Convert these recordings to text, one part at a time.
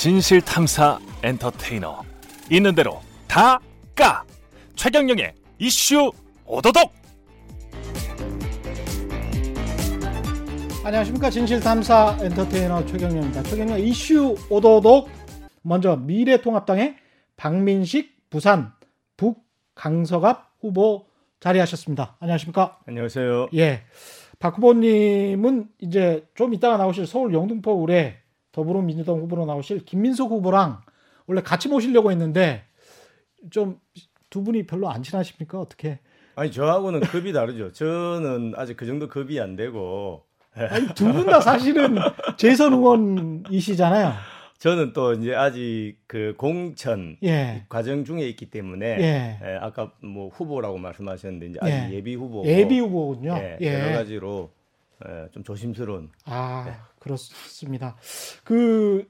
진실 탐사 엔터테이너 있는 대로 다 까 최경영의 이슈 오도독 안녕하십니까 진실 탐사 엔터테이너 최경영입니다. 최경영 이슈 오도독 먼저 미래통합당의 박민식 부산 북 강서갑 후보 자리하셨습니다. 안녕하십니까? 안녕하세요. 예. 박 후보님은 이제 좀 이따가 나오실 서울 영등포 의뢰 더불어민주당 후보로 나오실 김민석 후보랑 원래 같이 모시려고 했는데 좀 두 분이 별로 안 친하십니까? 어떻게? 아니 저하고는 급이 다르죠. 저는 아직 그 정도 급이 안 되고 두분 다 사실은 재선 의원이시잖아요. 저는 또 이제 아직 그 공천 예. 과정 중에 있기 때문에 예. 예, 아까 뭐 후보라고 말씀하셨는데 이제 아직 예. 예. 비 후보 예비 후보군요. 예, 예. 여러 가지로 예, 좀 조심스러운 아, 그렇습니다. 그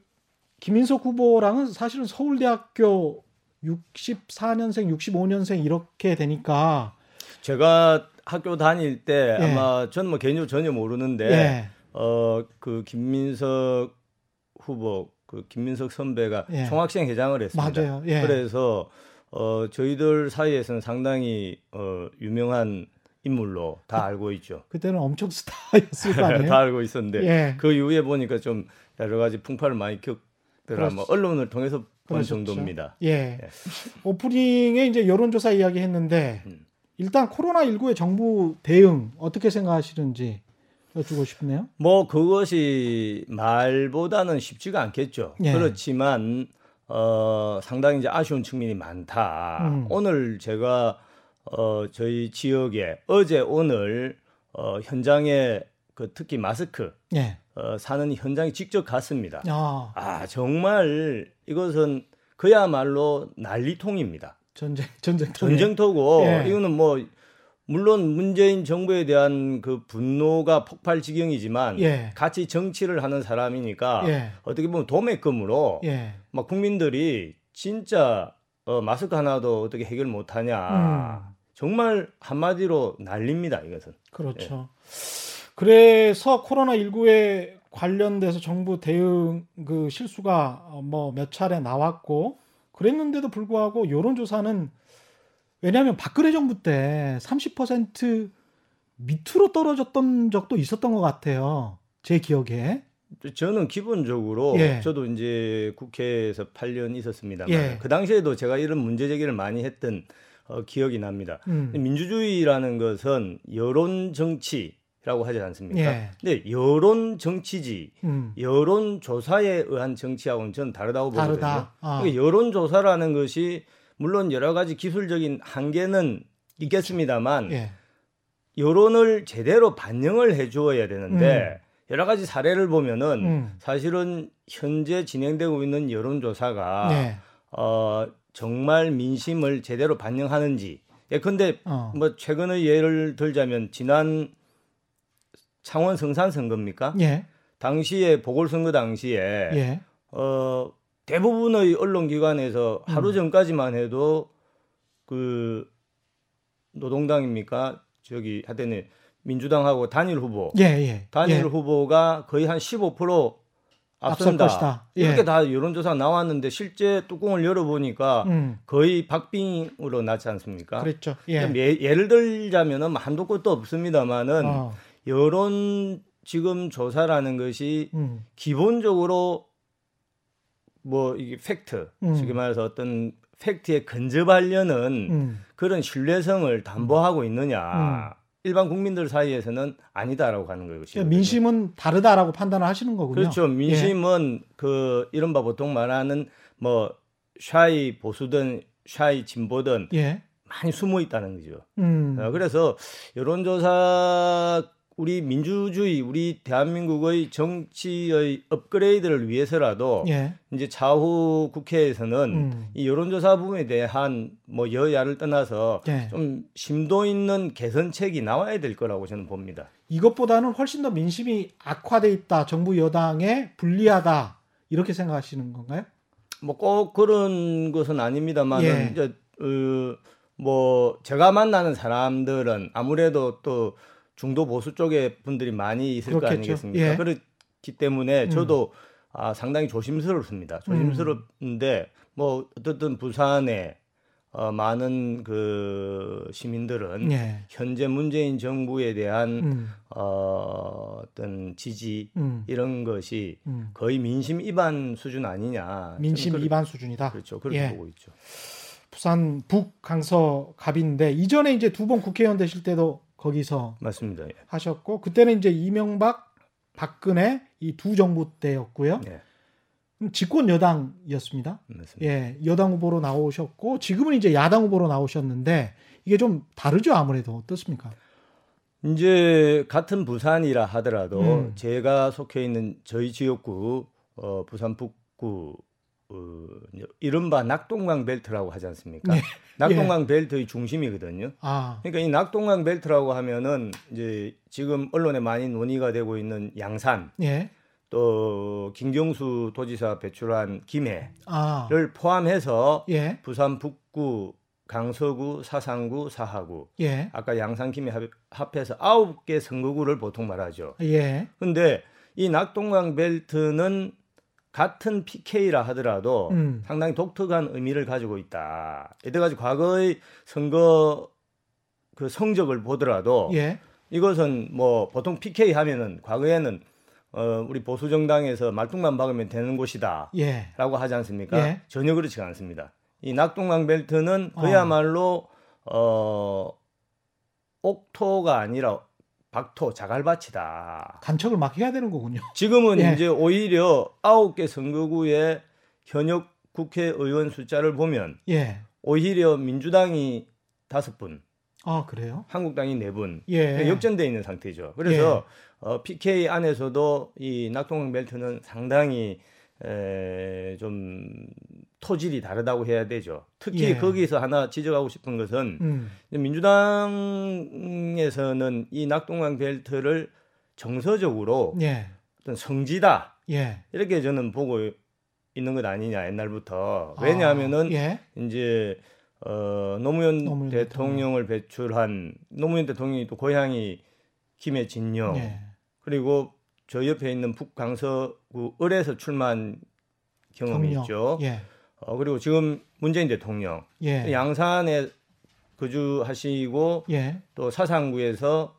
김인석 후보랑은 사실은 서울대학교 64년생, 65년생 이렇게 되니까 제가 학교 다닐 때 예. 아마 저는 뭐 개인적으로 전혀 모르는데 예. 어그 김민석 후보 그 김민석 선배가 예. 총학생 회장을 했습니다. 맞아요. 예. 그래서 어 저희들 사이에서는 상당히 어 유명한 인물로 다 알고 있죠. 그때는 엄청 스타였을 거 아니에요? 다 알고 있었는데 예. 그 이후에 보니까 좀 여러 가지 풍파를 많이 겪더라. 뭐 그렇죠. 언론을 통해서 본. 정도입니다. 예. 오프닝에 이제 여론조사 이야기 했는데 음. 일단 코로나 19의 정부 대응 어떻게 생각하시는지 여쭈고 싶네요. 뭐 그것이 말보다는 쉽지가 않겠죠. 예. 그렇지만 어 상당히 이제 아쉬운 측면이 많다. 음. 오늘 제가 어 저희 지역에 어제 오늘 어 현장에 그 특히 마스크 예. 어 사는 현장에 직접 갔습니다. 아, 아 정말 이것은 그야말로 난리통입니다. 전쟁 전쟁 전쟁터고 예. 이거는 뭐 물론 문재인 정부에 대한 그 분노가 폭발 지경이지만 예. 같이 정치를 하는 사람이니까 예. 어떻게 보면 도매금으로 예. 막 국민들이 진짜 어, 마스크 하나도 어떻게 해결 못하냐 음. 정말 한마디로 난립니다 이것은 그렇죠. 그래서 코로나 19에 관련돼서 정부 대응 그 실수가 뭐 몇 차례 나왔고 그랬는데도 불구하고 여론 조사는 왜냐하면 박근혜 정부 때 30% 밑으로 떨어졌던 적도 있었던 것 같아요. 제 기억에. 저는 기본적으로 예. 저도 이제 국회에서 8년 있었습니다만 예. 그 당시에도 제가 이런 문제 제기를 많이 했던 어, 기억이 납니다. 음. 민주주의라는 것은 여론 정치 라고 하지 않습니까? 예. 근데 여론 정치지 음. 여론 조사에 의한 정치하고는 저는 다르다고 보거든요. 다르다. 아. 그러니까 여론 조사라는 것이 물론 여러 가지 기술적인 한계는 있겠습니다만 예. 여론을 제대로 반영을 해 주어야 되는데 여러 가지 사례를 보면은 음. 사실은 현재 진행되고 있는 여론 조사가 네. 어, 정말 민심을 제대로 반영하는지. 예컨대 어. 뭐 최근의 예를 들자면 지난 창원 성산 선거입니까? 예. 당시에 보궐선거 당시에 예. 어, 대부분의 언론기관에서 하루 음. 전까지만 해도 그 노동당입니까? 저기 하여튼 민주당하고 단일 후보 예. 예. 단일 예. 후보가 거의 한 15% 앞설 앞선다. 것이다. 예. 이렇게 다 여론조사 나왔는데 실제 뚜껑을 열어보니까 음. 거의 박빙으로 났지 않습니까? 그랬죠. 예. 예, 예를 들자면은 한도 끝도 없습니다만은 어. 여론 지금 조사라는 것이 음. 기본적으로 뭐 이게 팩트, 음. 쉽게 말해서 어떤 팩트에 근접하려는 음. 그런 신뢰성을 담보하고 있느냐. 음. 일반 국민들 사이에서는 아니다라고 하는 것이거든요. 그러니까 민심은 다르다라고 판단을 하시는 거군요. 그렇죠. 민심은 그 이른바 보통 말하는 뭐 샤이 보수든 샤이 진보든 예. 많이 숨어 있다는 거죠. 음. 어, 그래서 여론조사 우리 민주주의 우리 대한민국의 정치의 업그레이드를 위해서라도 예. 이제 차후 국회에서는 음. 이 여론조사 부분에 대한 뭐 여야를 떠나서 예. 좀 심도 있는 개선책이 나와야 될 거라고 저는 봅니다. 이것보다는 훨씬 더 민심이 악화돼 있다. 정부 여당에 불리하다. 이렇게 생각하시는 건가요? 뭐 꼭 그런 것은 아닙니다만 예. 은 이제 어, 뭐 제가 만나는 사람들은 아무래도 또 중도 보수 쪽에 분들이 많이 있을 거 그렇겠죠. 아니겠습니까? 예. 그렇기 때문에 음. 저도 아, 상당히 조심스럽습니다. 조심스럽는데 뭐 어떻든 부산에 어, 많은 그 시민들은 예. 현재 문재인 정부에 대한 음. 어, 어떤 지지 음. 이런 것이 음. 거의 민심 위반 수준 아니냐. 민심 저는 위반 수준이다. 그, 그렇죠. 그렇게 예. 보고 있죠. 부산 북 강서 갑인데 이전에 이제 두 번 국회의원 되실 때도 거기서 맞습니다. 예. 하셨고 그때는 이제 이명박 박근혜 이 두 정부 때였고요. 예. 음, 집권 여당이었습니다. 맞습니다. 예, 여당 후보로 나오셨고 지금은 이제 야당 후보로 나오셨는데 이게 좀 다르죠 아무래도 어떻습니까? 이제 같은 부산이라 하더라도 음. 제가 속해 있는 저희 지역구 어, 부산 북구 어, 이른바 낙동강 벨트라고 하지 않습니까? 네. 낙동강 벨트의 중심이거든요. 아, 그러니까 이 낙동강 벨트라고 하면은 이제 지금 언론에 많이 논의가 되고 있는 양산 예, 또 김경수 도지사 배출한 김해를 아, 포함해서 예, 부산 북구, 강서구, 사상구, 사하구 예, 아까 양산 김해 합- 합해서 아홉 개 선거구를 보통 말하죠. 예, 근데 이 낙동강 벨트는 같은 PK라 하더라도 음. 상당히 독특한 의미를 가지고 있다. 여태까지 과거의 선거 그 성적을 보더라도 예, 이것은 뭐 보통 PK 하면은 과거에는 어 우리 보수 정당에서 말뚝만 박으면 되는 곳이다라고 예, 하지 않습니까? 예. 전혀 그렇지 않습니다. 이 낙동강 벨트는 어. 그야말로 어 옥토가 아니라 박토 자갈밭이다. 간척을 막 해야 되는 거군요. 지금은 예. 이제 오히려 아홉 개 선거구의 현역 국회의원 숫자를 보면 예, 오히려 민주당이 다섯 분, 아 그래요? 한국당이 네 분, 예, 역전돼 있는 상태죠. 그래서 어, PK 안에서도 이 낙동강 벨트는 상당히 에, 좀 토질이 다르다고 해야 되죠. 특히 예. 거기서 하나 지적하고 싶은 것은 음, 민주당에서는 이 낙동강 벨트를 정서적으로 예, 어떤 성지다. 예, 이렇게 저는 보고 있는 것 아니냐 옛날부터. 왜냐하면은 아, 예, 이제 어, 노무현, 노무현 대통령을 배출한 노무현 대통령이 또 고향이 김해 진영 예, 그리고 저 옆에 있는 북강서구 을에서 출마한 경험이 경력. 있죠. 예, 어, 그리고 지금 문재인 대통령 예, 양산에 거주하시고 예, 또 사상구에서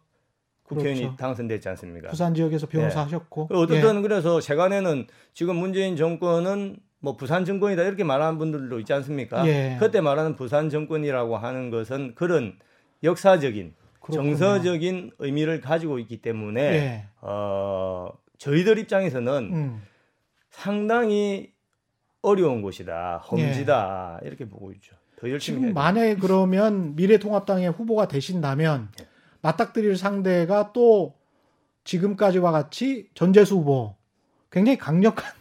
국회의원이 그렇죠. 당선됐지 않습니까? 부산 지역에서 변호사 예. 하셨고, 어쨌든 그래서 세간에는 지금 문재인 정권은 뭐 부산 정권이다 이렇게 말하는 분들도 있지 않습니까? 예. 그때 말하는 부산 정권이라고 하는 것은 그런 역사적인 그렇군요. 정서적인 의미를 가지고 있기 때문에 예, 어, 저희들 입장에서는 음, 상당히 어려운 곳이다, 험지다 이렇게 보고 있죠. 더 열심히 예. 지금. 만약에 그러면 미래통합당의 후보가 되신다면 맞닥뜨릴 상대가 또 지금까지와 같이 전재수 후보 굉장히 강력한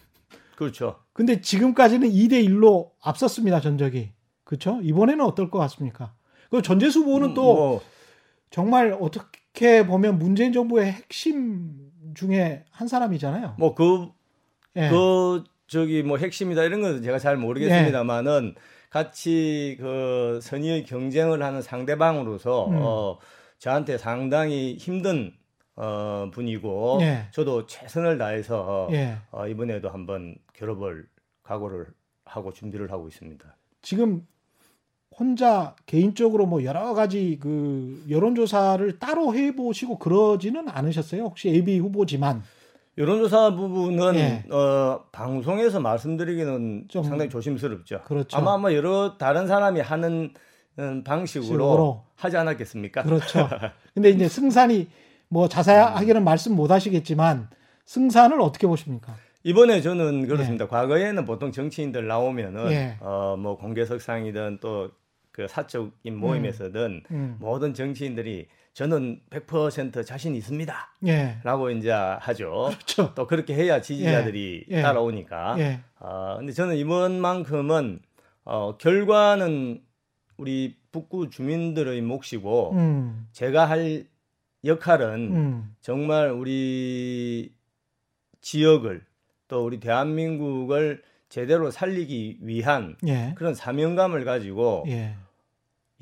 그렇죠. 근데 지금까지는 2대 1로 앞섰습니다 전적이 그렇죠 이번에는 어떨 것 같습니까 그 전재수 후보는 또 뭐, 정말 어떻게 보면 문재인 정부의 핵심 중에 한 사람이잖아요 뭐그 예. 그 저기 뭐 핵심이다 이런 건 제가 잘 모르겠습니다만은 같이 그 선의의 경쟁을 하는 상대방으로서 음. 어 저한테 상당히 힘든 어 분이고 예. 저도 최선을 다해서 예. 어, 이번에도 한번 결합을 각오를 하고 준비를 하고 있습니다. 지금 혼자 개인적으로 뭐 여러 가지 그 여론조사를 따로 해보시고 그러지는 않으셨어요? 혹시 AB 후보지만 여론조사 부분은 예. 어, 방송에서 말씀드리기는 좀 상당히 조심스럽죠. 그렇죠. 아마 아마 여러 다른 사람이 하는 음, 방식으로 식으로. 하지 않았겠습니까? 그렇죠. 근데 이제 승산이 뭐 자세하게는 말씀 못 하시겠지만 승산을 어떻게 보십니까? 이번에 저는 그렇습니다. 과거에는 보통 정치인들 나오면은 예. 어, 뭐 공개석상이든 또 그 사적인 모임에서든 음. 모든 정치인들이 저는 100% 자신 있습니다. 예. 라고 이제 하죠. 그렇죠. 또 그렇게 해야 지지자들이 예. 예. 따라오니까. 예. 어, 근데 저는 이번만큼은 어, 결과는 우리 북구 주민들의 몫이고 음. 제가 할 역할은 음. 정말 우리 지역을 또 우리 대한민국을 제대로 살리기 위한 예. 그런 사명감을 가지고 예.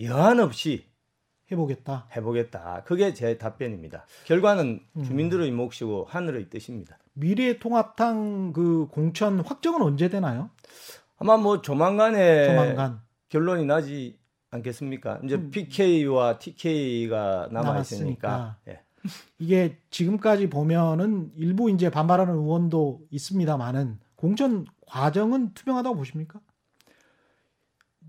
여한 없이 해보겠다. 해보겠다. 그게 제 답변입니다. 결과는 음. 주민들의 몫이고 하늘의 뜻입니다. 미래통합당 그 공천 확정은 언제 되나요? 아마 뭐 조만간에 조만간 결론이 나지 않겠습니까? 이제 음. PK와 TK가 남아. 있으니까. 예. 이게 지금까지 보면은 일부 이제 반발하는 의원도 있습니다만은 공천 과정은 투명하다고 보십니까?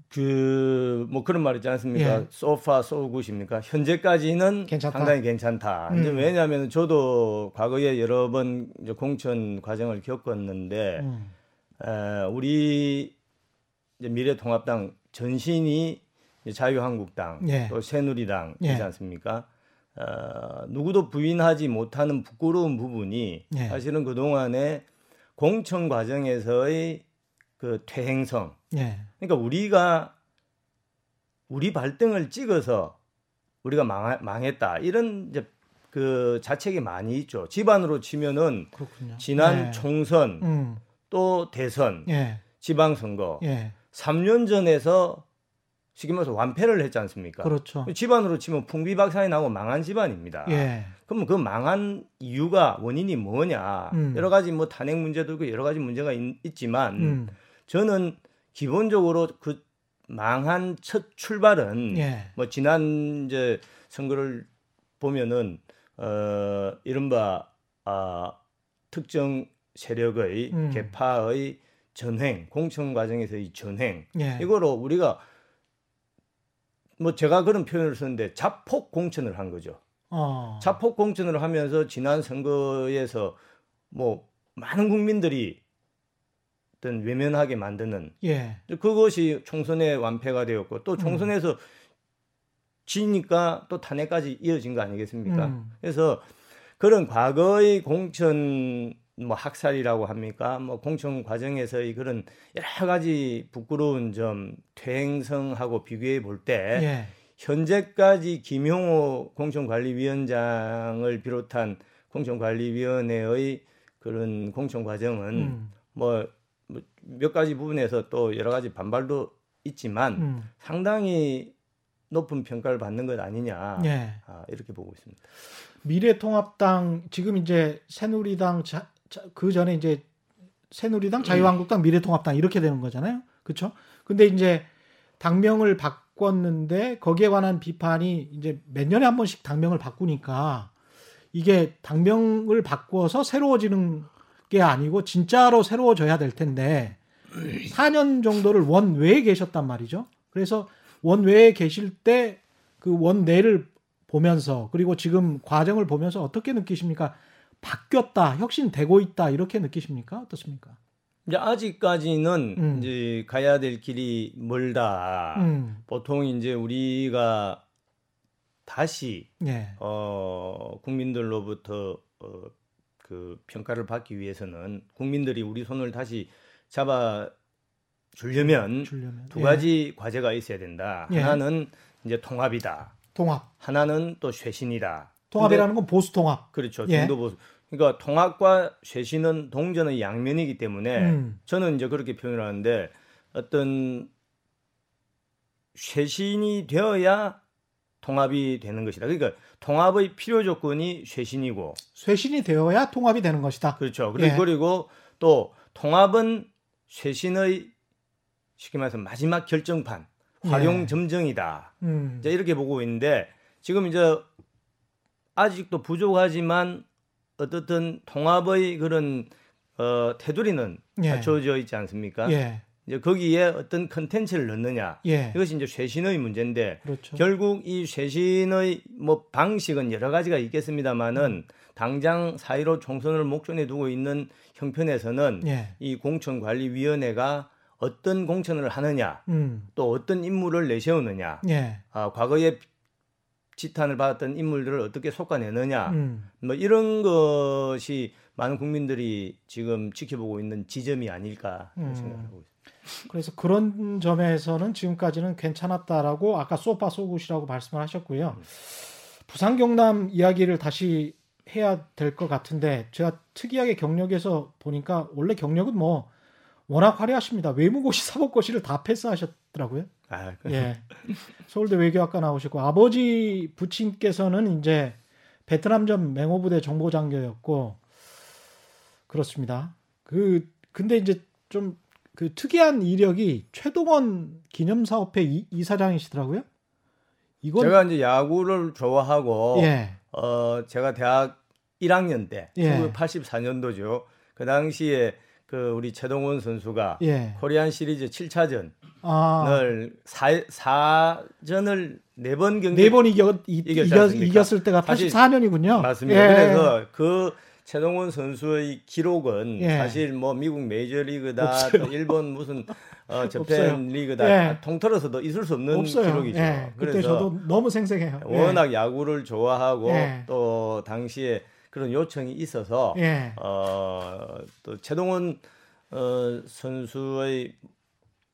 그 뭐 그런 말 있지 않습니까? 예. 소파 소굿입니까? 현재까지는 괜찮다. 상당히 괜찮다. 음. 이제 왜냐하면 저도 과거에 여러 번 이제 공천 과정을 겪었는데 음. 에, 우리 이제 미래통합당 전신이 이제 자유한국당 예. 또 새누리당이지 예. 않습니까? 어, 누구도 부인하지 못하는 부끄러운 부분이 예. 사실은 그 동안에 공천 과정에서의 그 퇴행성 예. 그러니까 우리가 우리 발등을 찍어서 우리가 망, 망했다 이런 이제 그 자책이 많이 있죠. 집안으로 치면은 그렇군요. 지난 예. 총선 음. 또 대선 예. 지방선거 예. 3년 전에서 말해서 완패를 했지 않습니까? 그렇죠. 집안으로 치면 풍비박산이 나고 망한 집안입니다. 예. 그럼 그 망한 이유가 원인이 뭐냐? 음. 여러 가지 뭐 탄핵 문제도 있고 여러 가지 문제가 있, 지만 음. 저는 기본적으로 그 망한 첫 출발은 예. 뭐 지난 이제 선거를 보면은 어 이른바 아 특정 세력의 음. 개파의 전횡 공천 과정에서의 전횡 예. 이거로 우리가 뭐 제가 그런 표현을 썼는데 자폭 공천을 한 거죠. 어. 자폭 공천을 하면서 지난 선거에서 뭐 많은 국민들이 어떤 외면하게 만드는 예. 그것이 총선의 완패가 되었고 또 총선에서 지니까 또 탄핵까지 이어진 거 아니겠습니까? 음. 그래서 그런 과거의 공천 뭐 학살이라고 합니까? 뭐 공천 과정에서의 그런 여러 가지 부끄러운 점 퇴행성하고 비교해 볼때 예. 현재까지 김용호 공천관리위원장을 비롯한 공천관리위원회의 그런 공천 과정은 음. 뭐몇 가지 부분에서 또 여러 가지 반발도 있지만 음. 상당히 높은 평가를 받는 것 아니냐 예. 아, 이렇게 보고 있습니다. 미래통합당 지금 이제 새누리당 자, 자- 그 전에 이제 새누리당 자유한국당 미래통합당 이렇게 되는 거잖아요. 그렇죠? 근데 이제 당명을 바 꿨는데 거기에 관한 비판이 이제 몇 년에 한 번씩 당명을 바꾸니까 이게 당명을 바꿔서 새로워지는 게 아니고 진짜로 새로워져야 될 텐데 4년 정도를 원외에 계셨단 말이죠. 그래서 원외에 계실 때 그 원내를 보면서 그리고 지금 과정을 보면서 어떻게 느끼십니까? 바뀌었다, 혁신되고 있다 이렇게 느끼십니까? 어떻습니까? 이제 아직까지는 음. 이제 가야 될 길이 멀다. 음, 보통 이제 우리가 다시 예, 어, 국민들로부터 어, 그 평가를 받기 위해서는 국민들이 우리 손을 다시 잡아 주려면 주려면 두 예. 가지 과제가 있어야 된다. 예. 하나는 이제 통합이다. 통합, 하나는 또 쇄신이다. 통합이라는 건 보수 통합. 그렇죠. 예. 중도 보수. 그러니까 통합과 쇄신은 동전의 양면이기 때문에 음, 저는 이제 그렇게 표현을 하는데 어떤 쇄신이 되어야 통합이 되는 것이다. 그러니까 통합의 필요 조건이 쇄신이고 쇄신이 되어야 통합이 되는 것이다. 그렇죠. 그리고, 예. 그리고 또 통합은 쇄신의 쉽게 말해서 마지막 결정판, 활용 예. 점정이다. 음, 이제 이렇게 보고 있는데 지금 이제 아직도 부족하지만 어떻든 통합의 그런 어, 테두리는 예. 갖춰져 있지 않습니까? 예, 이제 거기에 어떤 컨텐츠를 넣느냐. 예, 이것이 이제 쇄신의 문제인데 그렇죠. 결국 이 쇄신의 뭐 방식은 여러 가지가 있겠습니다만은 당장 4.15 총선을 목전에 두고 있는 형편에서는 예, 이 공천관리위원회가 어떤 공천을 하느냐 음, 또 어떤 인물을 내세우느냐. 예, 아, 과거에 지탄을 받았던 인물들을 어떻게 솎아내느냐 음, 뭐 이런 것이 많은 국민들이 지금 지켜보고 있는 지점이 아닐까 음. 생각하고 있습니다. 그래서 그런 점에서는 지금까지는 괜찮았다라고 아까 소파 소굿이라고 말씀을 하셨고요. 부산 경남 이야기를 다시 해야 될 것 같은데 제가 특이하게 경력에서 보니까 원래 경력은 뭐 워낙 화려하십니다. 외무고시, 사법고시를 다 패스하셨더라고요. 아, 그- 예. 서울대 외교학과 나오셨고 아버지 부친께서는 이제 베트남전 맹호부대 정보장교였고 그렇습니다. 그 근데 이제 좀 그 특이한 이력이 최동원 기념사업회 이, 이사장이시더라고요. 이건 제가 이제 야구를 좋아하고 예. 어 제가 대학 1학년 때 예. 1984년도죠. 그 당시에 그 우리 최동원 선수가 예. 코리안 시리즈 7차전을 아, 사 4전을 네번 경기 네번 이겨 이, 이겼지 이겼, 않습니까? 이겼을 때가 사실 84년이군요. 맞습니다. 그래서 그 최동원 선수의 기록은 예. 사실 뭐 미국 메이저리그다 없어요. 또 일본 무슨 어. 저팬 리그다 예. 통틀어서도 있을 수 없는 없어요. 기록이죠. 예. 그때 그래서 저도 너무 생생해요. 예. 워낙 야구를 좋아하고 예. 또 당시에 그런 요청이 있어서 예. 어, 또 최동원 어, 선수의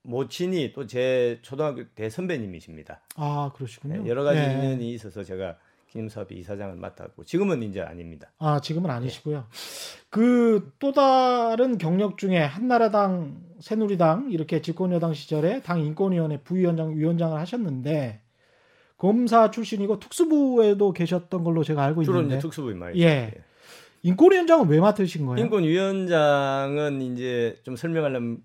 모친이 또 제 초등학교 대 선배님이십니다. 아, 그러시군요. 네, 여러 가지 예. 인연이 있어서 제가 기념사업회 이사장을 맡았고 지금은 이제 아닙니다. 아, 지금은 아니시고요. 그또 다른 경력 중에 한나라당, 새누리당 이렇게 집권여당 시절에 당 인권위원회 부위원장, 위원장을 하셨는데 검사 출신이고 특수부에도 계셨던 걸로 제가 알고 주로 있는데 이제 특수부인 말이죠. 예. 인권위원장은 왜 맡으신 거예요? 인권위원장은 이제 좀 설명하려면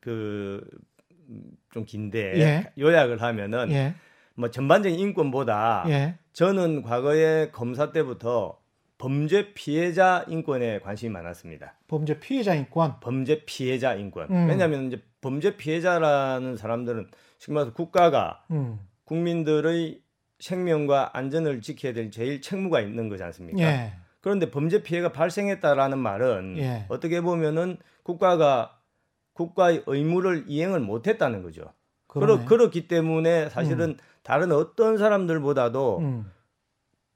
그좀 긴데 예. 요약을 하면은 예. 뭐 전반적인 인권보다 예. 저는 과거에 검사 때부터 범죄 피해자 인권에 관심이 많았습니다. 범죄 피해자 인권. 범죄 피해자 인권. 음. 왜냐하면 이제 범죄 피해자라는 사람들은 지금 말해서 국가가 음. 국민들의 생명과 안전을 지켜야 될 제일 책무가 있는 거지 않습니까? 예. 그런데 범죄 피해가 발생했다라는 말은 예. 어떻게 보면은 국가가 국가의 의무를 이행을 못했다는 거죠. 그렇, 그러네. 그렇기 때문에 사실은 다른 어떤 사람들보다도 음.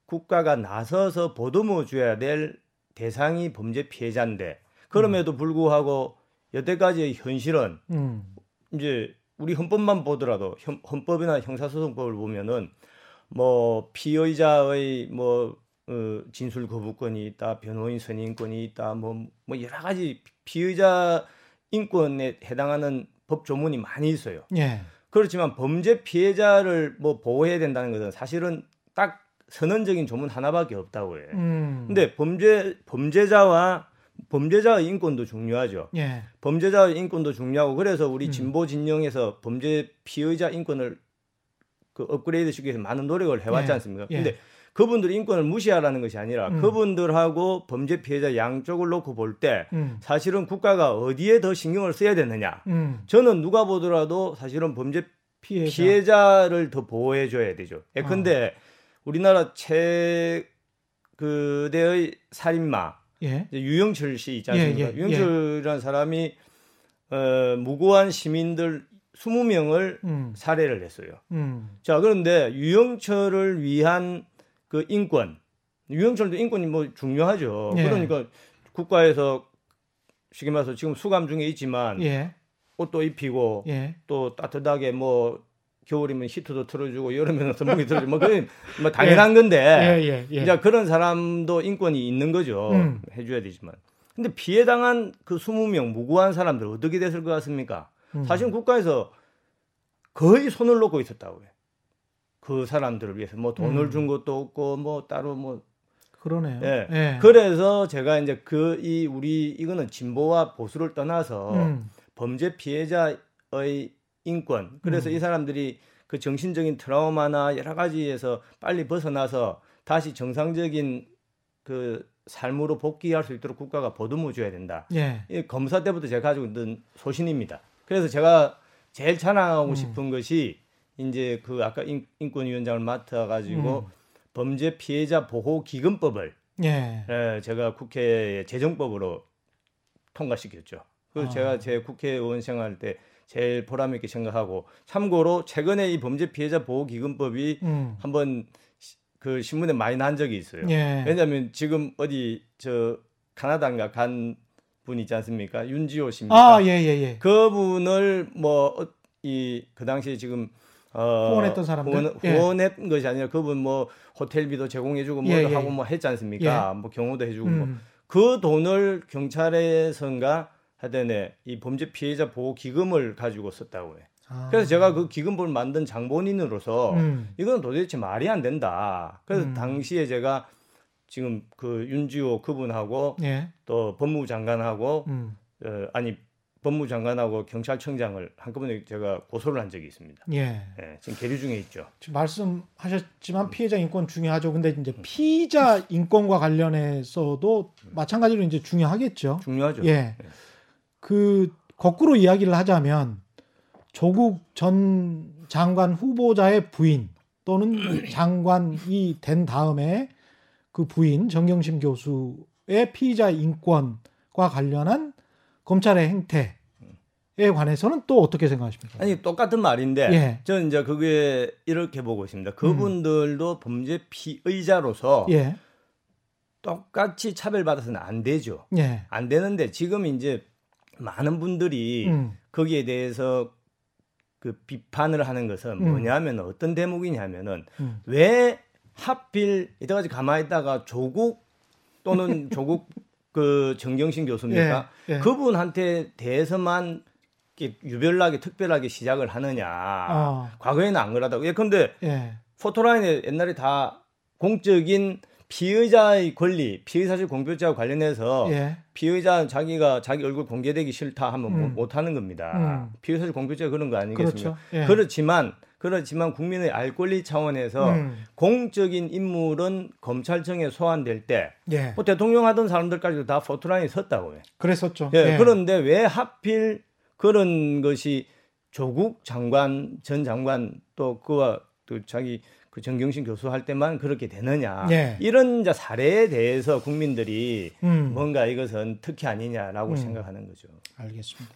국가가 나서서 보듬어 줘야 될 대상이 범죄 피해자인데 그럼에도 불구하고 여태까지의 현실은 음. 이제 우리 헌법만 보더라도 현- 헌법이나 형사소송법을 보면은 뭐 피의자의 뭐 어, 진술 거부권이 있다, 변호인 선임권이 있다, 뭐, 뭐 여러 가지 피의자 인권에 해당하는 법 조문이 많이 있어요. 예. 그렇지만 범죄 피해자를 뭐 보호해야 된다는 것은 사실은 딱 선언적인 조문 하나밖에 없다고 해요. 음. 근데 범죄 범죄자와 범죄자의 인권도 중요하죠. 예. 범죄자의 인권도 중요하고 그래서 우리 음. 진보 진영에서 범죄 피의자 인권을 그 업그레이드 시키기 위해서 많은 노력을 해왔지 예. 않습니까? 예. 근데 그분들의 인권을 무시하라는 것이 아니라 음. 그분들하고 범죄 피해자 양쪽을 놓고 볼때 음. 사실은 국가가 어디에 더 신경을 써야 되느냐? 음. 저는 누가 보더라도 사실은 범죄 피해자. 피해자를 더 보호해 줘야 되죠. 예, 근데 우리나라 최 그대의 살인마 예. 유영철 씨 있지 예, 않습니까? 예, 유영철이라는 사람이 어, 무고한 시민들 20명을 음. 살해를 했어요. 음. 자, 그런데 유영철을 위한 그 인권, 유영철도 인권이 뭐 중요하죠. 예. 그러니까 국가에서 쉽게 말해서 지금 수감 중에 있지만 예. 옷도 입히고 예. 또 따뜻하게 뭐 겨울이면 히트도 틀어주고 여름에는 선풍기 틀어주고 뭐 그건 뭐 당연한 건데 예. 예. 예. 이제 그런 사람도 인권이 있는 거죠. 음. 해줘야 되지만. 근데 피해 당한 그 20명 무고한 사람들 어떻게 됐을 것 같습니까? 음. 사실 국가에서 거의 손을 놓고 있었다고요. 그 사람들을 위해서 뭐 돈을 음. 준 것도 없고 뭐 따로 뭐 그러네요. 예. 예. 그래서 제가 이제 그 이 우리 이거는 진보와 보수를 떠나서 음. 범죄 피해자의 인권. 그래서 음. 이 사람들이 그 정신적인 트라우마나 여러 가지에서 빨리 벗어나서 다시 정상적인 그 삶으로 복귀할 수 있도록 국가가 보듬어 줘야 된다. 예. 이 검사 때부터 제가 가지고 있는 소신입니다. 그래서 제가 제일 자랑하고 음. 싶은 것이 이제 그 아까 인, 인권위원장을 맡아 가지고 음. 범죄 피해자 보호 기금법을 예. 예, 제가 국회에 재정법으로 통과시켰죠. 그래서 아. 제가 제 국회의원 생활 때 제일 보람 있게 생각하고 참고로 최근에 이 범죄 피해자 보호 기금법이 음. 한번 시- 그 신문에 많이 난 적이 있어요. 예. 왜냐하면 지금 어디 저 카나다인가 간분 있지 않습니까? 윤지호 씨입니까? 아, 예, 예, 예. 그분을 뭐 이 그 당시에 지금 어, 후원했던 사람들? 후원, 예. 후원했던 것이 아니라 그분 뭐 호텔비도 제공해주고 뭐 예, 예, 하고 예. 뭐 했지 않습니까? 뭐 경호도 해주고 뭐 음. 그 돈을 경찰에선가 하여튼에 이 범죄 피해자 보호 기금을 가지고 썼다고 해. 아. 그래서 제가 그 기금부를 만든 장본인으로서 음. 이건 도대체 말이 안 된다. 그래서 음. 당시에 제가 지금 그 윤지호 그분하고 예. 또 법무부 장관하고 음. 어, 아니 법무부 장관하고 경찰청장을 한꺼번에 제가 고소를 한 적이 있습니다. 예. 예, 지금 계류 중에 있죠. 지금 말씀하셨지만 피해자 인권 중요하죠. 근데 이제 피의자 인권과 관련해서도 마찬가지로 이제 중요하겠죠. 중요하죠. 예. 그 거꾸로 이야기를 하자면 조국 전 장관 후보자의 부인 또는 장관이 된 다음에 그 부인 정경심 교수의 피의자 인권과 관련한 검찰의 행태에 관해서는 또 어떻게 생각하십니까? 아니 똑같은 말인데 예. 저는 이제 그게 이렇게 보고 있습니다. 그분들도 범죄 피의자로서 예, 똑같이 차별받아서는 안 되죠. 예, 안 되는데 지금 이제 많은 분들이 음, 거기에 대해서 그 비판을 하는 것은 음. 뭐냐면 어떤 대목이냐면은 음. 왜 하필 이때까지 가만히 있다가 조국 또는 조국 그 정경심 교수입니까? 예, 예. 그분한테 대해서만 이렇게 유별나게 특별하게 시작을 하느냐. 아. 과거에는 안 그러다고. 예컨대 예, 포토라인에 옛날에 다 공적인 피의자의 권리, 피의사실 공표죄와 관련해서 예, 피의자 자기가 자기 얼굴 공개되기 싫다 하면 음. 못 하는 겁니다. 음. 피의사실 공표죄가 그런 거 아니겠습니까? 그렇죠. 예. 그렇지만 그렇지만 국민의 알 권리 차원에서 음, 공적인 인물은 검찰청에 소환될 때 예, 뭐 대통령 하던 사람들까지도 다 포토라인에 섰다고요. 그랬었죠. 예, 예. 그런데 왜 하필 그런 것이 조국 장관 전 장관 또 그와 또 자기 그 정경심 교수 할 때만 그렇게 되느냐 예. 이런 이제 사례에 대해서 국민들이 음. 뭔가 이것은 특혜 아니냐라고 음. 생각하는 거죠. 알겠습니다.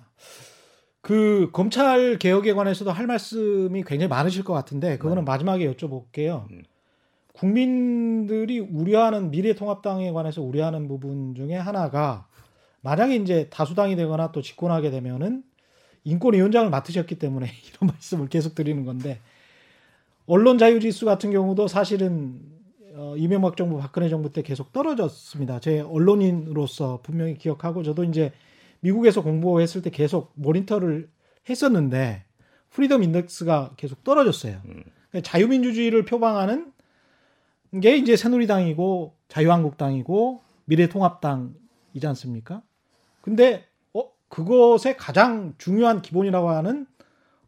그 검찰 개혁에 관해서도 할 말씀이 굉장히 많으실 것 같은데 그거는 마지막에 여쭤볼게요. 음. 국민들이 우려하는 미래통합당에 관해서 우려하는 부분 중에 하나가 만약에 이제 다수당이 되거나 또 집권하게 되면은 인권위원장을 맡으셨기 때문에 이런 말씀을 계속 드리는 건데 언론 자유 지수 같은 경우도 사실은 어, 이명박 정부 박근혜 정부 때 계속 떨어졌습니다. 제 언론인으로서 분명히 기억하고 저도 이제 미국에서 공부했을 때 계속 모니터를 했었는데 freedom index가 계속 떨어졌어요. 음. 그러니까 자유민주주의를 표방하는 게 이제 새누리당이고 자유한국당이고 미래통합당이지 않습니까? 근데 어 그것의 가장 중요한 기본이라고 하는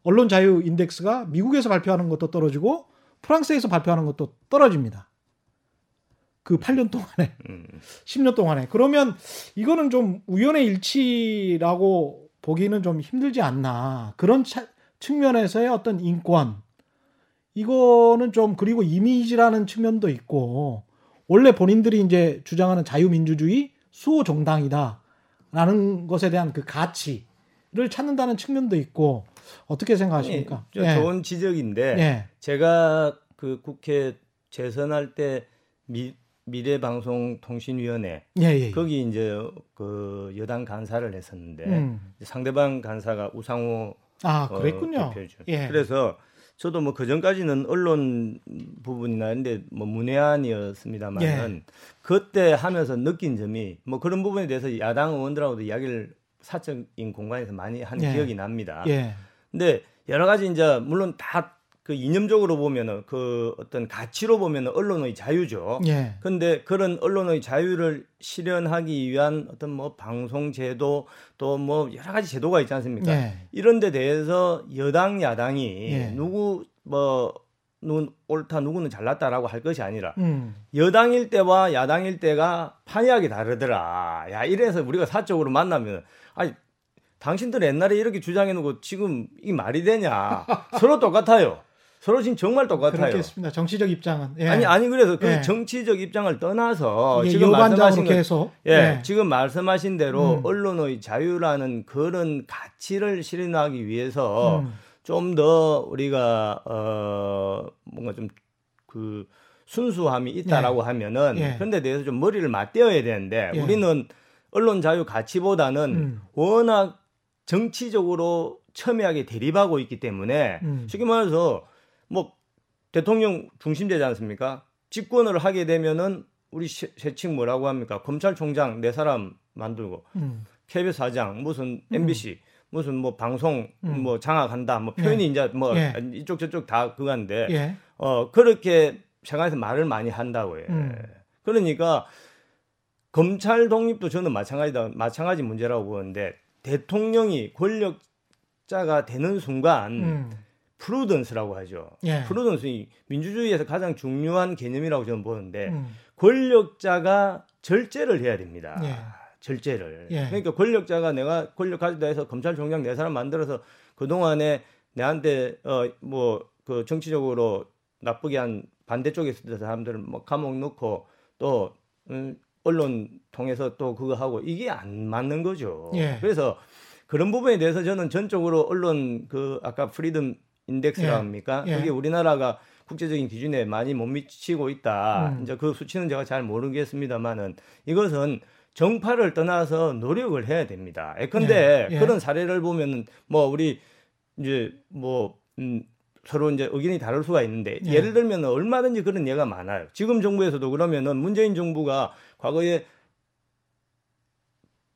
언론 자유 인덱스가 미국에서 발표하는 것도 떨어지고 프랑스에서 발표하는 것도 떨어집니다. 그 8년 동안에 음. 10년 동안에 그러면 이거는 좀 우연의 일치라고 보기는 좀 힘들지 않나 그런 차- 측면에서의 어떤 인권 이거는 좀 그리고 이미지라는 측면도 있고 원래 본인들이 이제 주장하는 자유민주주의 수호 정당이다라는 것에 대한 그 가치를 찾는다는 측면도 있고 어떻게 생각하십니까? 저 예. 좋은 지적인데 예. 제가 그 국회 재선할 때 미, 미래방송통신위원회 예, 예. 거기 이제 그 여당 간사를 했었는데 음. 상대방 간사가 우상호 아, 어, 그랬군요. 대표죠. 예. 그래서 저도 뭐 그 전까지는 언론 부분이나 근데 뭐 문외한이었습니다만은 예. 그때 하면서 느낀 점이 뭐 그런 부분에 대해서 야당 의원들하고도 이야기를 사적인 공간에서 많이 한 예. 기억이 납니다. 예. 근데 여러 가지 이제 물론 다 그 이념적으로 보면은 그 어떤 가치로 보면은 언론의 자유죠. 예. 근데 그런 언론의 자유를 실현하기 위한 어떤 뭐 방송 제도 또 뭐 여러 가지 제도가 있지 않습니까? 예. 이런 데 대해서 여당 야당이 예. 누구 뭐 누군 옳다 누구는 잘났다라고 할 것이 아니라 음. 여당일 때와 야당일 때가 판이하게 다르더라. 야 이래서 우리가 사적으로 만나면 아니 당신들 옛날에 이렇게 주장해 놓고 지금 이 말이 되냐? 서로 똑같아요. 서로 지금 정말 똑같아요. 그렇겠습니다. 정치적 입장은 예. 아니 아니 그래서 그 예. 정치적 입장을 떠나서 이게 지금 말씀하신 것 계속 예, 지금 말씀하신 대로 음. 언론의 자유라는 그런 가치를 실현하기 위해서 음. 좀더 우리가 어 뭔가 좀 그 순수함이 있다라고 하면은 예. 그런 데 대해서 좀 머리를 맞대어야 되는데 예. 우리는 언론 자유 가치보다는 음. 워낙 정치적으로 첨예하게 대립하고 있기 때문에 음. 쉽게 말해서 뭐 대통령 중심되지 않습니까? 집권을 하게 되면은 우리 세- 세칭 뭐라고 합니까? 검찰총장 네 사람 만들고 음. KBS 사장 무슨 MBC 무슨 뭐 방송 음. 뭐 장악한다 뭐 표현이 이제 뭐 예. 이쪽 저쪽 다 그건데 예. 어 그렇게 생각해서 말을 많이 한다고요. 음. 그러니까 검찰 독립도 저는 마찬가지다 마찬가지 문제라고 보는데 대통령이 권력자가 되는 순간 음. 프루던스라고 하죠. 예. 프루던스이 민주주의에서 가장 중요한 개념이라고 저는 보는데 음. 권력자가 절제를 해야 됩니다. 예. 절제를. 예. 그러니까 권력자가 내가 권력 가지다 해서 검찰총장 내 사람 만들어서 그 동안에 내한테 어뭐 그 정치적으로 나쁘게 한 반대쪽에 있었던 사람들을 뭐 감옥 넣고 또 음, 언론 통해서 또 그거 하고 이게 안 맞는 거죠. 예. 그래서 그런 부분에 대해서 저는 전적으로 언론 그 아까 freedom index라 예. 합니까? 예. 그게 우리나라가 국제적인 기준에 많이 못 미치고 있다. 음. 이제 그 수치는 제가 잘 모르겠습니다만은 이것은 정파를 떠나서 노력을 해야 됩니다. 예컨대 예. 예. 그런 사례를 보면은 뭐 우리 이제 뭐 음, 서로 이제 의견이 다를 수가 있는데 예. 예를 들면 얼마든지 그런 예가 많아요. 지금 정부에서도 그러면은 문재인 정부가 과거에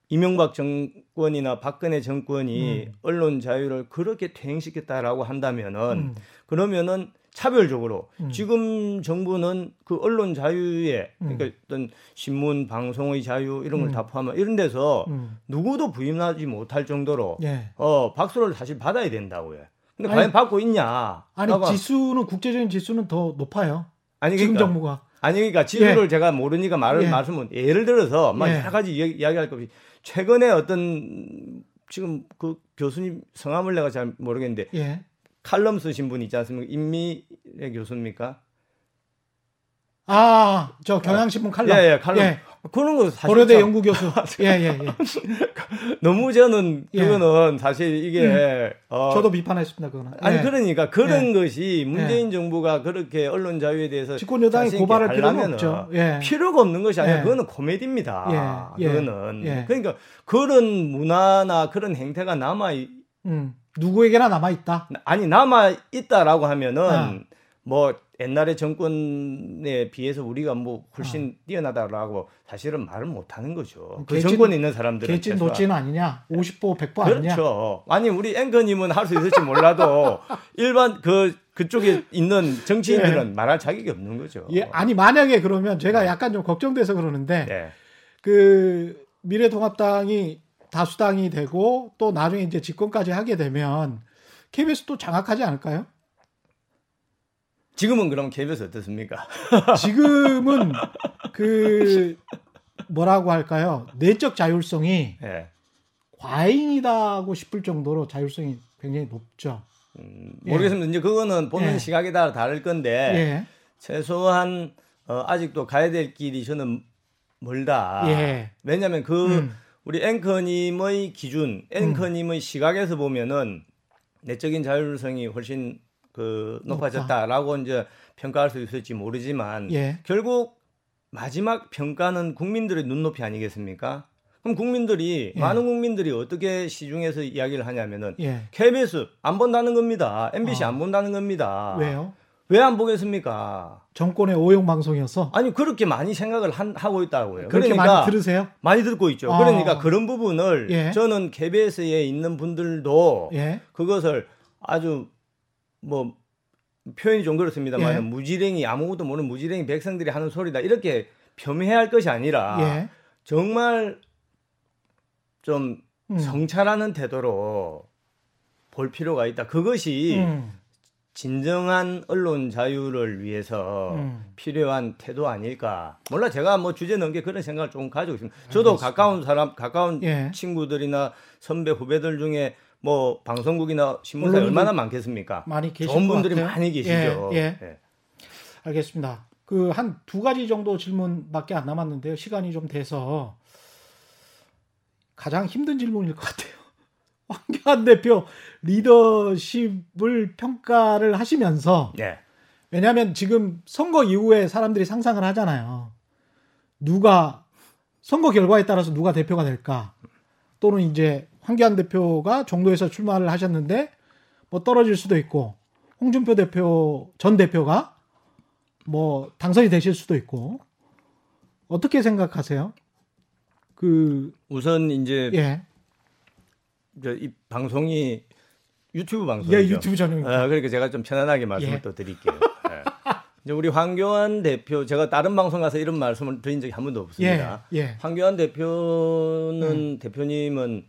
이명박 정권이나 박근혜 정권이 음. 언론 자유를 그렇게 퇴행시켰다라고 한다면은 음. 그러면은 차별적으로 음. 지금 정부는 그 언론 자유에 음. 그러니까 어떤 신문 방송의 자유 이런 걸 음. 다 포함한 이런 데서 음. 누구도 부인하지 못할 정도로 예. 어 박수를 사실 받아야 된다고요. 근데 아니, 과연 받고 있냐? 아니 라고- 지수는 국제적인 지수는 더 높아요. 아니 지금 그러니까, 정부가. 아니 그러니까 지수를 제가 모르니까 말을 예. 말씀은 예를 들어서 막 예. 여러 가지 이야기, 이야기 할 것 없이 최근에 어떤 지금 그 교수님 성함을 내가 잘 모르겠는데 예. 칼럼 쓰신 분 있지 않습니까? 임미의 교수입니까? 아, 저 경향신문 칼럼. 예, 예, 칼럼. 예. 그런 거 사실 고려대 참 연구 교수. 예, 예, 예. 너무 저는 예. 음. 그거는 사실 이게 어, 저도 비판했습니다, 그거는. 아니 예. 그러니까 그런 예. 것이 문재인 정부가 그렇게 언론 자유에 대해서 집권 여당이 고발할 필요는 없죠. 예. 필요가 없는 것이 아니라 예. 그거는 코미디입니다. 예. 예. 그거는 예. 그러니까 그런 문화나 그런 행태가 남아 있- 음. 누구에게나 남아 있다. 아니 남아 있다라고 하면은 아. 뭐 옛날의 정권에 비해서 우리가 뭐 훨씬 뛰어나다라고 사실은 말을 못 하는 거죠. 그 개찐- 정권에 있는 사람들은 개찐. 도찐 아니냐? 50보 100보 아니냐? 그렇죠. 아니 우리 앵커님은 할 수 있을지 몰라도 일반 그 그쪽에 있는 정치인들은 말할 자격이 없는 거죠. 예, 아니 만약에 그러면 제가 약간 좀 걱정돼서 그러는데 네. 그 미래통합당이 다수당이 되고 또 나중에 이제 집권까지 하게 되면 KBS 또 장악하지 않을까요? 지금은 그럼 KBS 어떻습니까? 지금은 그 뭐라고 할까요? 내적 자율성이 예. 과잉이다고 싶을 정도로 자율성이 굉장히 높죠. 음, 예. 모르겠습니다. 이제 그거는 보는 예. 시각에 따라 다를 건데 예. 최소한 어, 아직도 가야 될 길이 저는 멀다. 예. 왜냐하면 그 음. 우리 앵커님의 기준, 앵커님의 시각에서 보면은 내적인 자율성이 훨씬 그 높아졌다라고 이제 평가할 수 있을지 모르지만 예. 결국 마지막 평가는 국민들의 눈높이 아니겠습니까? 그럼 국민들이 예. 많은 국민들이 어떻게 시중에서 이야기를 하냐면은 예. KBS 안 본다는 겁니다. MBC 아. 안 본다는 겁니다. 왜요? 왜 안 보겠습니까? 정권의 오용 방송이어서 아니 그렇게 많이 생각을 한- 하고 있다고요. 그렇게 그러니까 많이 들으세요? 많이 듣고 있죠. 아. 그러니까 그런 부분을 예. 저는 KBS에 있는 분들도 예. 그것을 아주 뭐 표현이 좀 그렇습니다만 예. 무지랭이 아무것도 모르는 무지랭이 백성들이 하는 소리다 이렇게 폄훼할 것이 아니라 예. 정말 좀 음. 성찰하는 태도로 볼 필요가 있다. 그것이 음. 진정한 언론 자유를 위해서 음. 필요한 태도 아닐까. 몰라 제가 뭐 주제 넘게 그런 생각을 좀 가지고 있습니다. 저도 알겠습니다. 가까운 사람, 가까운 예. 친구들이나 선배 후배들 중에 뭐 방송국이나 물론이죠. 얼마나 많겠습니까? 많이 계실 좋은 것 분들이. 많이 계시죠. 예, 예. 예. 알겠습니다. 그 한 두 가지 정도 질문밖에 안 남았는데요. 시간이 좀 돼서 가장 힘든 질문일 것 같아요. 황교안 대표 리더십을 평가를 하시면서 예. 왜냐하면 지금 선거 이후에 사람들이 상상을 하잖아요. 누가 선거 결과에 따라서 누가 대표가 될까? 또는 이제 황교안 대표가 정도에서 출마를 하셨는데 뭐 떨어질 수도 있고 홍준표 대표 전 대표가 뭐 당선이 되실 수도 있고 어떻게 생각하세요? 그 우선 이제 예, 저이 방송이 유튜브 방송이죠. 예, 유튜브 전용. 어, 그러니까 제가 좀 편안하게 말씀을 예. 또 드릴게요. 예. 이제 우리 황교안 대표 제가 다른 방송 가서 이런 말씀을 드린 적이 한 번도 예, 없습니다. 예. 황교안 대표는 대표님은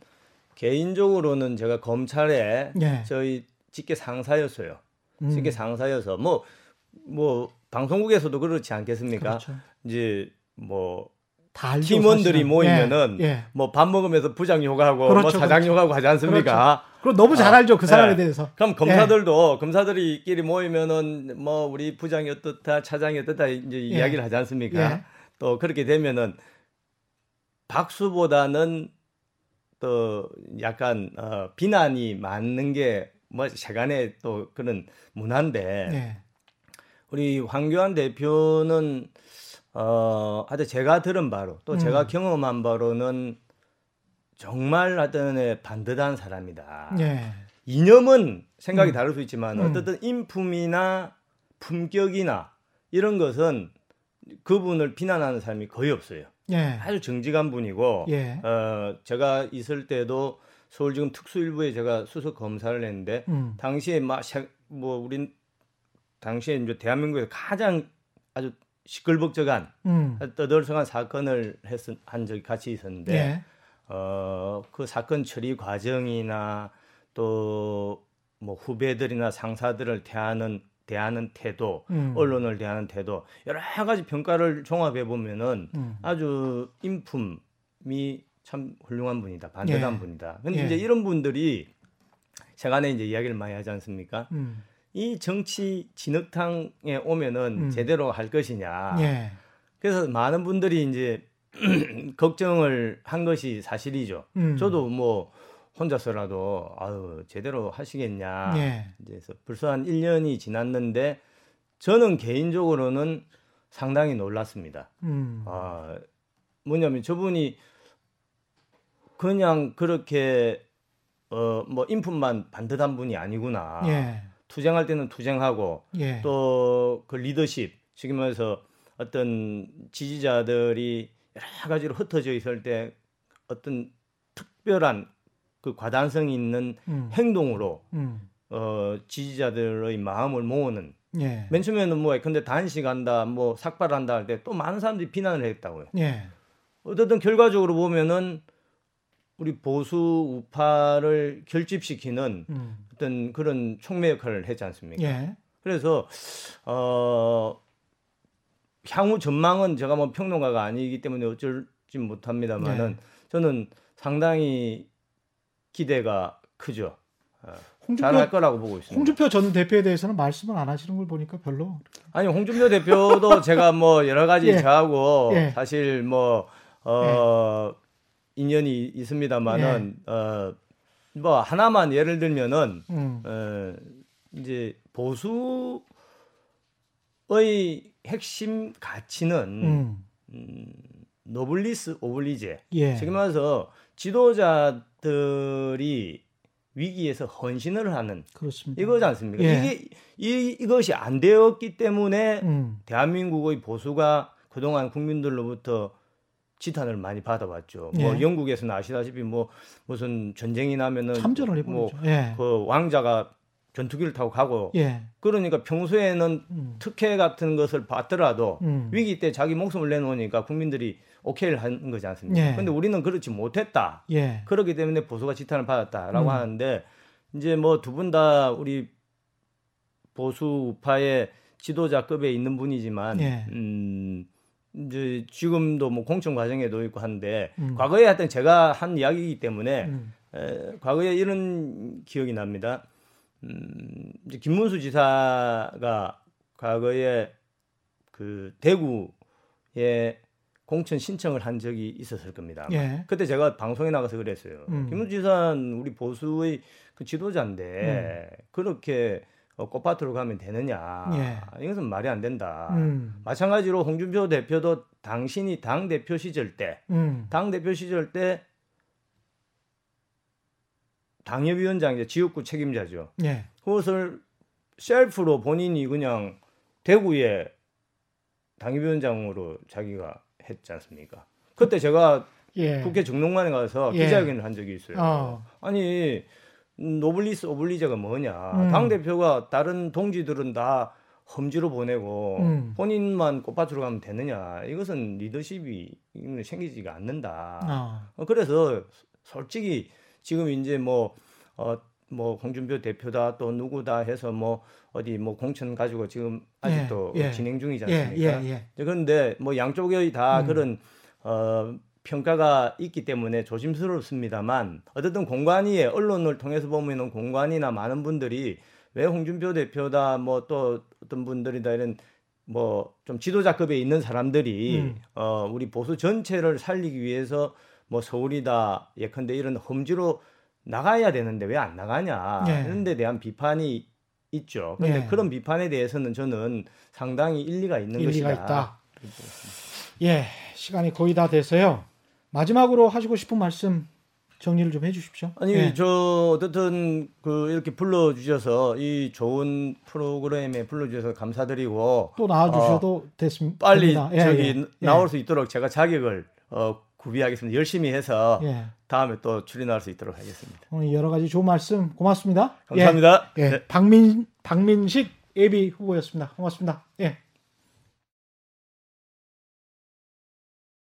개인적으로는 제가 검찰에 예. 저희 직계 상사였어요. 음. 직계 상사여서 뭐뭐 방송국에서도 그렇지 않겠습니까? 그렇죠. 이제 뭐. 팀원들이 사실은. 모이면은 예, 예. 뭐밥 먹으면서 부장 욕하고 그렇죠, 뭐 사장 그렇죠. 욕하고 하지 않습니까? 그럼 너무 잘 아, 알죠 그 사람에 예. 대해서. 그럼 검사들도 검사들이끼리 모이면은 뭐 우리 부장이 어떻다 차장이 어떻다 이제 예. 이야기를 하지 않습니까? 예. 또 그렇게 되면은 박수보다는 또 약간 어, 비난이 많는 게뭐 세간의 또 그런 문화인데 예. 우리 황교안 대표는 어 하여튼 제가 들은 바로 또 제가 음. 경험한 바로는 정말 하여튼 반듯한 사람이다. 예. 이념은 생각이 음. 다를 수 있지만 음. 어떻든 인품이나 품격이나 이런 것은 그분을 비난하는 사람이 거의 없어요. 예. 아주 정직한 분이고 예. 어 제가 있을 때도 서울지검 특수일부에 제가 수석 검사를 했는데 음. 당시에 막뭐 우린 당시에 이제 대한민국에서 가장 아주 시끌벅적한 음. 떠들썩한 사건을 했은 한 적이 같이 있었는데 예. 어, 그 사건 처리 과정이나 또 뭐 후배들이나 상사들을 대하는 대하는 태도, 음. 언론을 대하는 태도 여러 가지 평가를 종합해 보면은 음. 아주 인품이 참 훌륭한 분이다, 반듯한 예. 분이다. 근데 예. 이제 이런 분들이 세간에 이제 이야기를 많이 하지 않습니까? 음. 이 정치 진흙탕에 오면은 음. 제대로 할 것이냐. 예. 그래서 많은 분들이 이제 걱정을 한 것이 사실이죠. 음. 저도 뭐 혼자서라도 아유 제대로 하시겠냐. 예. 이제 그래서 벌써 한 1년이 지났는데 저는 개인적으로는 상당히 놀랐습니다. 음. 아 뭐냐면 저분이 그냥 그렇게 어뭐 인품만 반듯한 분이 아니구나. 예. 투쟁할 때는 투쟁하고 예. 또그 리더십 지금 말해서 어떤 지지자들이 여러 가지로 흩어져 있을 때 어떤 특별한 그 과단성 있는 음. 행동으로 음. 어 지지자들의 마음을 모으는 예. 맨 처음에는 뭐 근데 단식한다 뭐 삭발한다 할 때 또 많은 사람들이 비난을 했다고요. 예. 어쨌든 결과적으로 보면은 우리 보수 우파를 결집시키는 음. 어떤 그런 촉매 역할을 했지 않습니까? 예. 그래서 어 향후 전망은 제가 뭐 평론가가 아니기 때문에 어쩔지 못합니다만은 네. 저는 상당히 기대가 크죠. 홍준표 잘할 거라고 보고 있습니다. 홍준표 전 대표에 대해서는 말씀을 안 하시는 걸 보니까 별로. 아니 홍준표 대표도 제가 뭐 여러 가지 예. 저하고 예. 사실 뭐 어, 인연이 있습니다만은 예. 어뭐 하나만 예를 들면은 음. 어, 이제 보수의 핵심 가치는 음. 음, 노블리스 오블리제. 예. 지금 와서 지도자들이 위기에서 헌신을 하는 그렇습니다. 이거지 않습니까? 예. 이게 이, 이것이 안 되었기 때문에 음. 대한민국의 보수가 그동안 국민들로부터 지탄을 많이 받아왔죠. 뭐 예. 영국에서는 아시다시피 뭐 무슨 전쟁이 나면은 참전을 뭐 해보죠. 예. 그 왕자가 전투기를 타고 가고 예. 그러니까 평소에는 음. 특혜 같은 것을 받더라도 음. 위기 때 자기 목숨을 내놓으니까 국민들이 오케이를 하는 거지 않습니까? 예. 근데 우리는 그렇지 못했다. 예. 그렇기 때문에 보수가 지탄을 받았다라고 음. 하는데 이제 뭐 두 분 다 우리 보수 우파의 지도자급에 있는 분이지만 예. 음 이제 지금도 뭐 공천 과정에도 있고 한데 음. 과거에 하여튼 제가 한 이야기이기 때문에 음. 에, 과거에 이런 기억이 납니다. 음, 이제 김문수 지사가 과거에 그 대구에 공천 신청을 한 적이 있었을 겁니다. 예. 그때 제가 방송에 나가서 그랬어요. 음. 김문수 지사는 우리 보수의 그 지도자인데 그렇게 어, 꽃밭으로 가면 되느냐? 예. 이것은 말이 안 된다. 음. 마찬가지로 홍준표 대표도 당신이 당 대표 시절 때, 음. 당 대표 시절 때 당협위원장 이제 지역구 책임자죠. 예. 그것을 셀프로 본인이 그냥 대구에 당협위원장으로 자기가 했지 않습니까? 그때 제가 예. 국회 정론관에 가서 예. 기자회견을 한 적이 있어요. 어. 아니 노블리스 오블리제가 뭐냐? 음. 당 대표가 다른 동지들은 다 험지로 보내고 음. 본인만 꽃밭으로 가면 되느냐? 이것은 리더십이 생기지가 않는다. 아. 어, 그래서 솔직히 지금 이제 뭐 어, 뭐 홍준표 대표다 또 누구다 해서 뭐 어디 뭐 공천 가지고 지금 아직도 예, 예. 진행 중이지 예, 않습니까? 예, 예. 그런데 뭐 양쪽의 다 음. 그런 어 평가가 있기 때문에 조심스럽습니다만 어쨌든 공관위에 언론을 통해서 보면은 공관이나 많은 분들이 왜 홍준표 대표다 뭐 또 어떤 분들이다 이런 뭐 좀 지도자급에 있는 사람들이 음. 어 우리 보수 전체를 살리기 위해서 뭐 서울이다 예컨대 이런 험지로 나가야 되는데 왜 안 나가냐 예. 이런 데 대한 비판이 있죠. 그런데 예. 그런 비판에 대해서는 저는 상당히 일리가 있는 일리가 것이다. 있다. 예, 시간이 거의 다 돼서요. 마지막으로 하시고 싶은 말씀 정리를 좀 해주십시오. 아니 예. 저 어쨌든 그 이렇게 불러주셔서 이 좋은 프로그램에 불러주셔서 감사드리고 또 나와주셔도 됐습니다. 빨리. 예, 저기 예, 예. 나올 수 있도록 제가 자격을 어, 구비하겠습니다. 열심히 해서 예. 다음에 또 출연할 수 있도록 하겠습니다. 오늘 여러 가지 좋은 말씀 고맙습니다. 감사합니다. 예, 예. 네. 박민 박민식 예비 후보였습니다. 고맙습니다. 예.